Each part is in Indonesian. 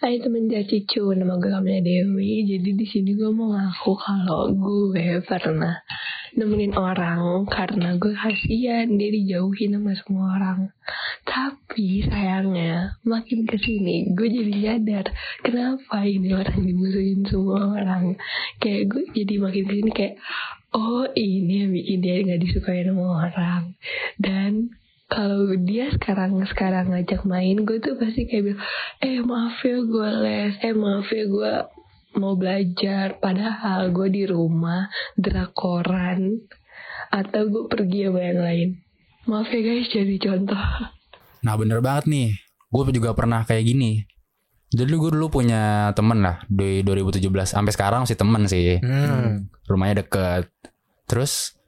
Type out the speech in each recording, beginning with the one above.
Hai temen Jacicu, nama gue Kamila Dewi. Jadi di sini gue mau ngaku kalau gue pernah nemenin orang karena gue kasihan dia dijauhin sama semua orang. Tapi sayangnya makin ke sini gue jadi nyadar kenapa ini orang dimusuhin semua orang. Kayak gue jadi makin ke sini kayak oh ini yang bikin dia nggak disukai sama orang. Dan kalau dia sekarang sekarang ngajak main gue tuh pasti kayak bilang eh maaf ya gue les eh maaf ya gue mau belajar. Padahal gue di rumah drakoran atau gue pergi sama yang lain. Maaf ya guys jadi contoh. Nah bener banget nih. Gue juga pernah kayak gini. Jadi gue dulu punya temen lah Di 2017 Sampai sekarang masih temen sih. Hmm. Rumahnya deket. Terus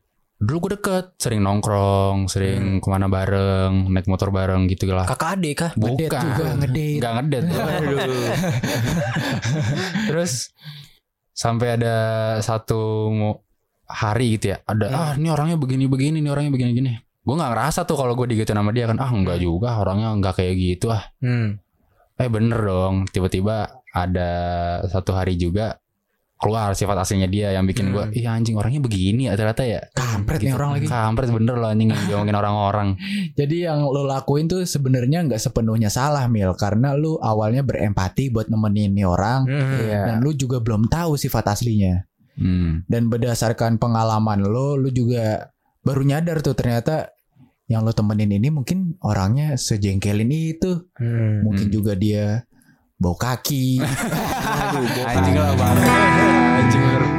Dulu gue deket Sering nongkrong Sering ke mana bareng Naik motor bareng gitu lah Kakak adik kah? Bukan ngedate. Gak ngedet Waduh. Terus Sampai ada satu hari gitu ya Ada Hmm. ah ini orangnya begini-begini Ini orangnya begini-gini Gue gak ngerasa tuh kalau gue digituin sama dia kan Ah enggak juga orangnya enggak kayak gitu ah Hmm. Eh bener dong Tiba-tiba ada satu hari juga Keluar sifat aslinya dia Yang bikin gue Hmm. Iya anjing orangnya begini ya ternyata ya Kampret nih orang lagi. Kampret bener loh anjing yang diomongin orang-orang Jadi yang lo lakuin tuh sebenarnya nggak sepenuhnya salah Mil karena lu awalnya berempati buat nemenin nih orang Hmm. dan lu juga belum tahu sifat aslinya. hmm. Dan berdasarkan pengalaman lo, lu juga baru nyadar tuh ternyata yang lo temenin ini mungkin orangnya sejengkelin itu. Hmm. Mungkin Hmm. juga dia bau kaki. Aduh, Anjing lah bang